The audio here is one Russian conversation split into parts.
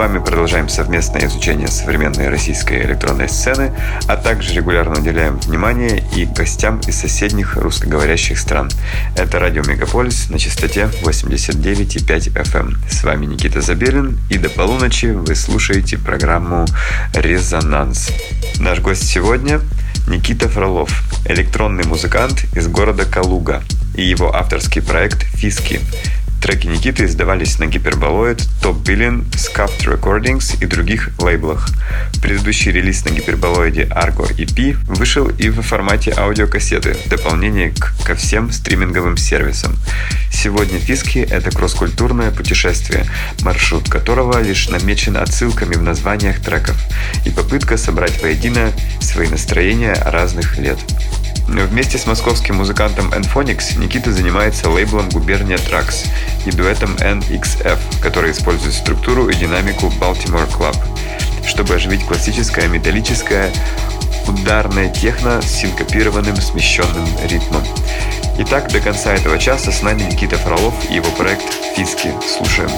вами продолжаем совместное изучение современной российской электронной сцены, а также регулярно уделяем внимание и гостям из соседних русскоговорящих стран. Это радио Мегаполис на частоте 89,5 FM. Эм. С вами Никита Забелин, и до полуночи вы слушаете программу «Резонанс». Наш гость сегодня Никита Фролов, электронный музыкант из города Калуга и его авторский проект «Фиски». Треки Никиты издавались на Гиперболоид, Top Billion, Scuffed Recordings и других лейблах. Предыдущий релиз на Гиперболоиде Argo EP вышел и в формате аудиокассеты, в дополнение к, ко всем стриминговым сервисам. Сегодня Фиски — это кросс-культурное путешествие, маршрут которого лишь намечен отсылками в названиях треков и попытка собрать воедино свои настроения разных лет. Вместе с московским музыкантом Enphonics Никита занимается лейблом Губерния Tracks и дуэтом NXF, который использует структуру и динамику Baltimore Club, чтобы оживить классическое металлическое ударное техно с синкопированным смещенным ритмом. Итак, до конца этого часа с нами Никита Фролов и его проект «Фиски». Слушаем.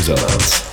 Users.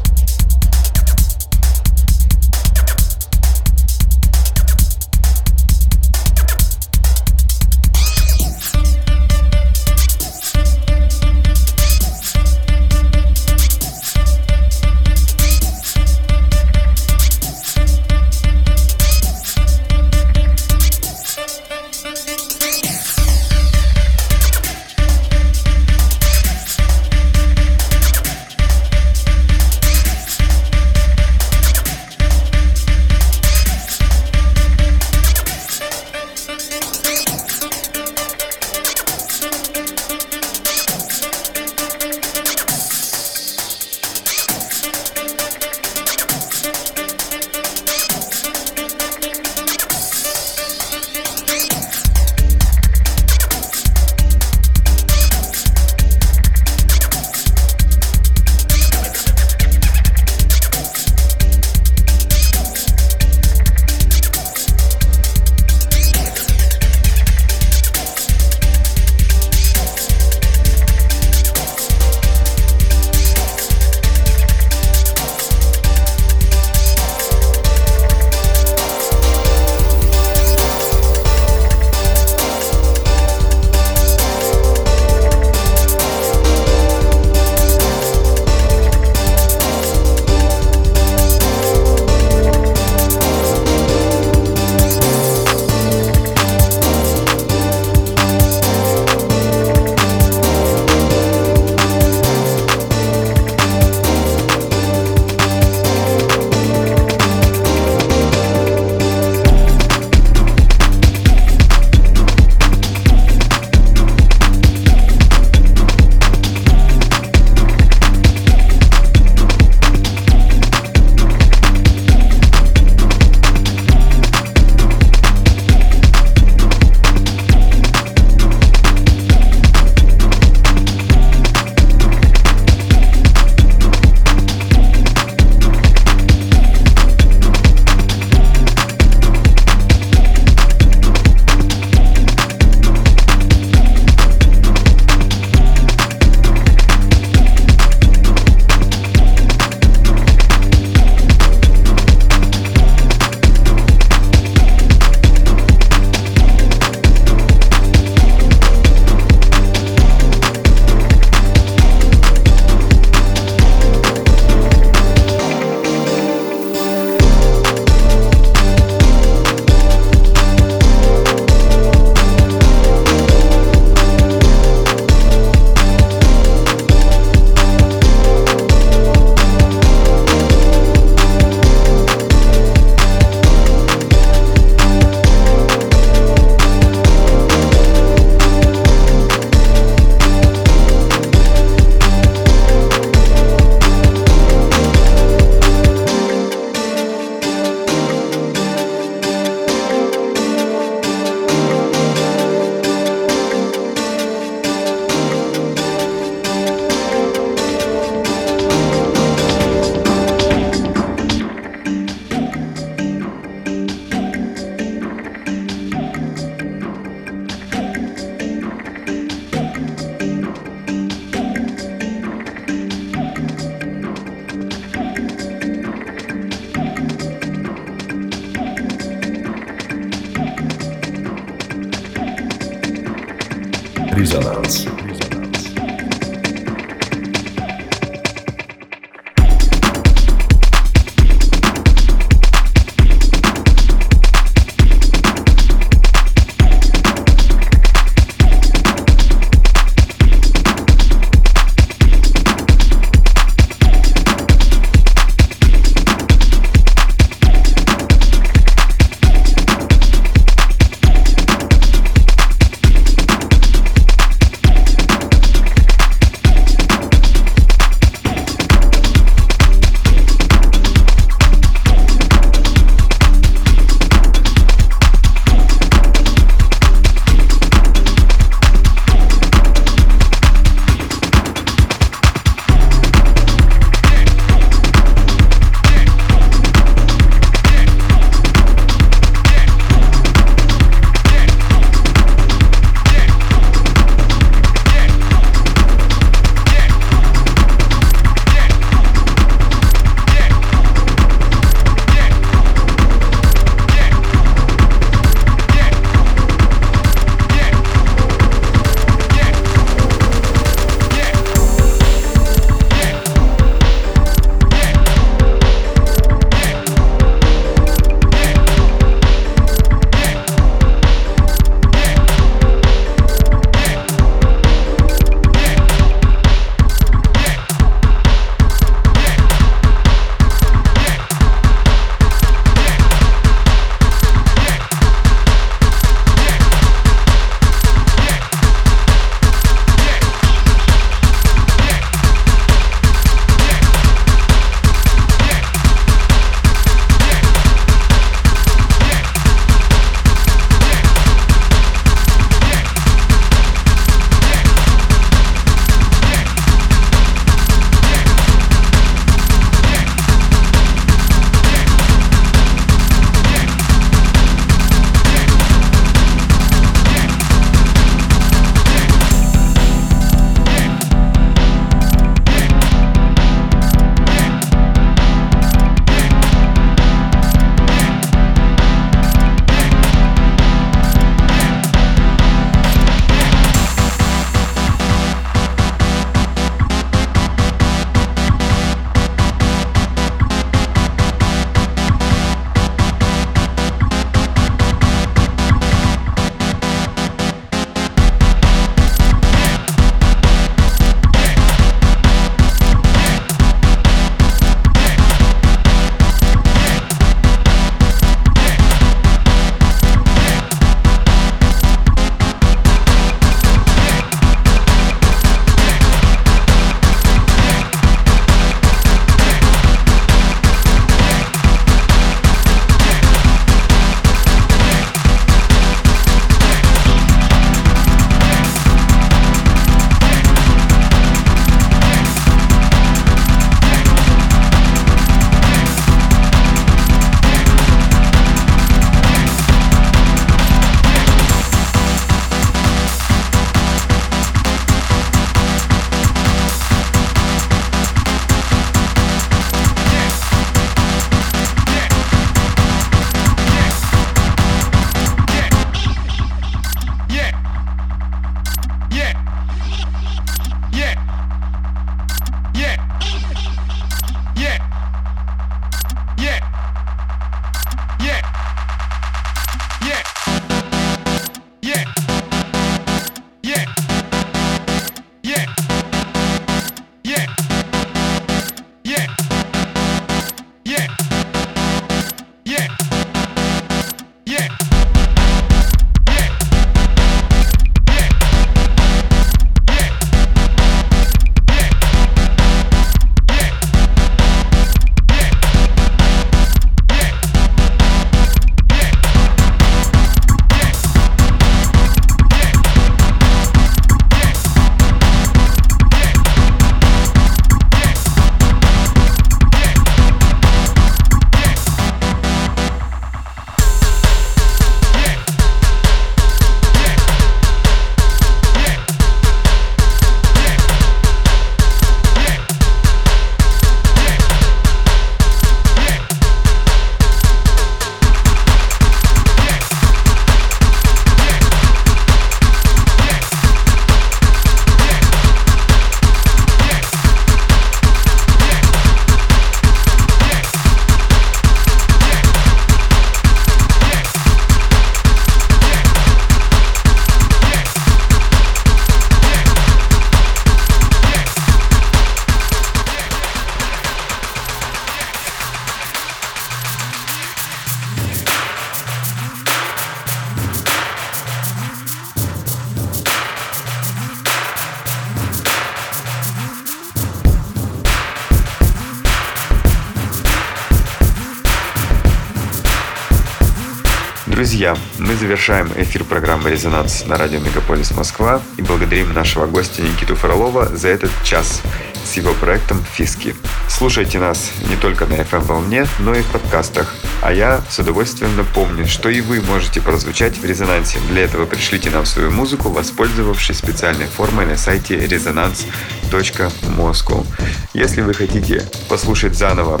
Завершаем эфир программы «Резонанс» на радио «Мегаполис Москва» и благодарим нашего гостя Никиту Фролова за этот час с его проектом «Фиски». Слушайте нас не только на FM-волне, но и в подкастах. А я с удовольствием напомню, что и вы можете прозвучать в резонансе. Для этого пришлите нам свою музыку, воспользовавшись специальной формой на сайте resonance.moscow. Если вы хотите послушать заново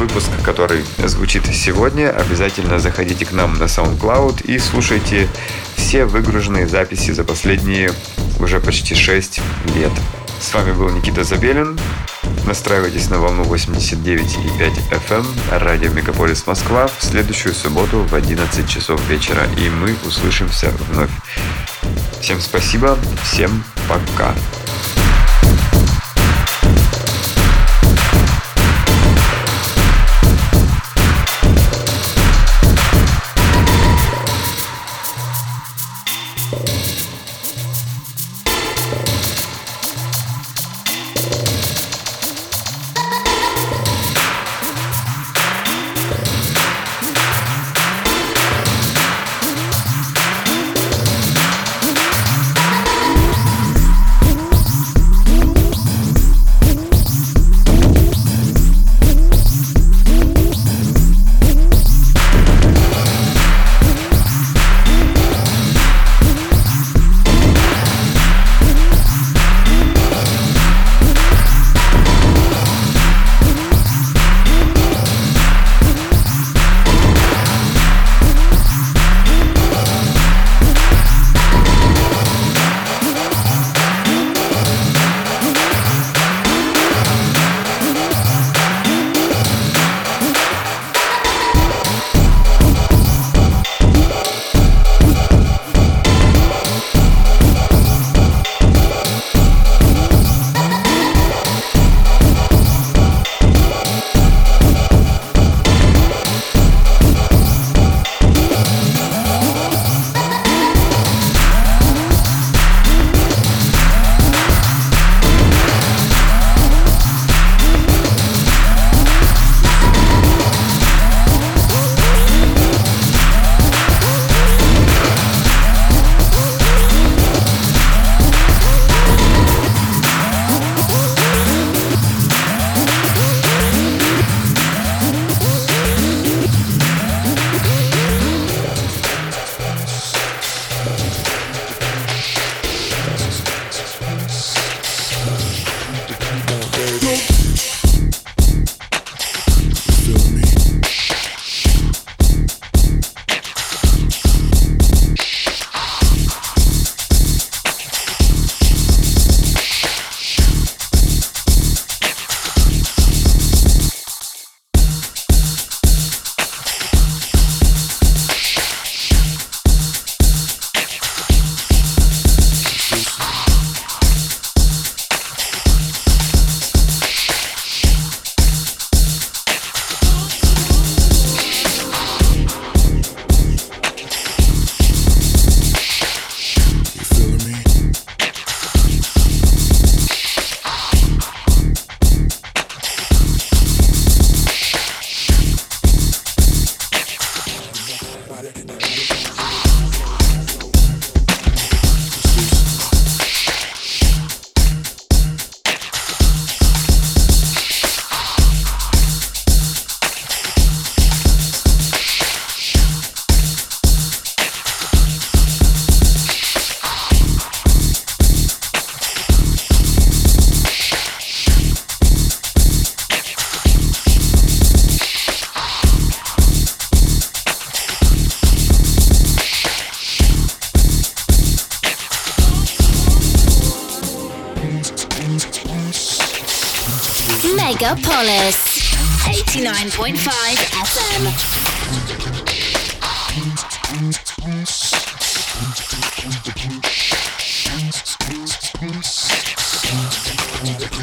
выпуск, который звучит сегодня, обязательно заходите к нам на SoundCloud и слушайте все выгруженные записи за последние уже почти 6 лет. С вами был Никита Забелин. Настраивайтесь на волну 89,5 FM радио Мегаполис Москва в следующую субботу в 11 часов вечера. И мы услышимся вновь. Всем спасибо, всем пока. Música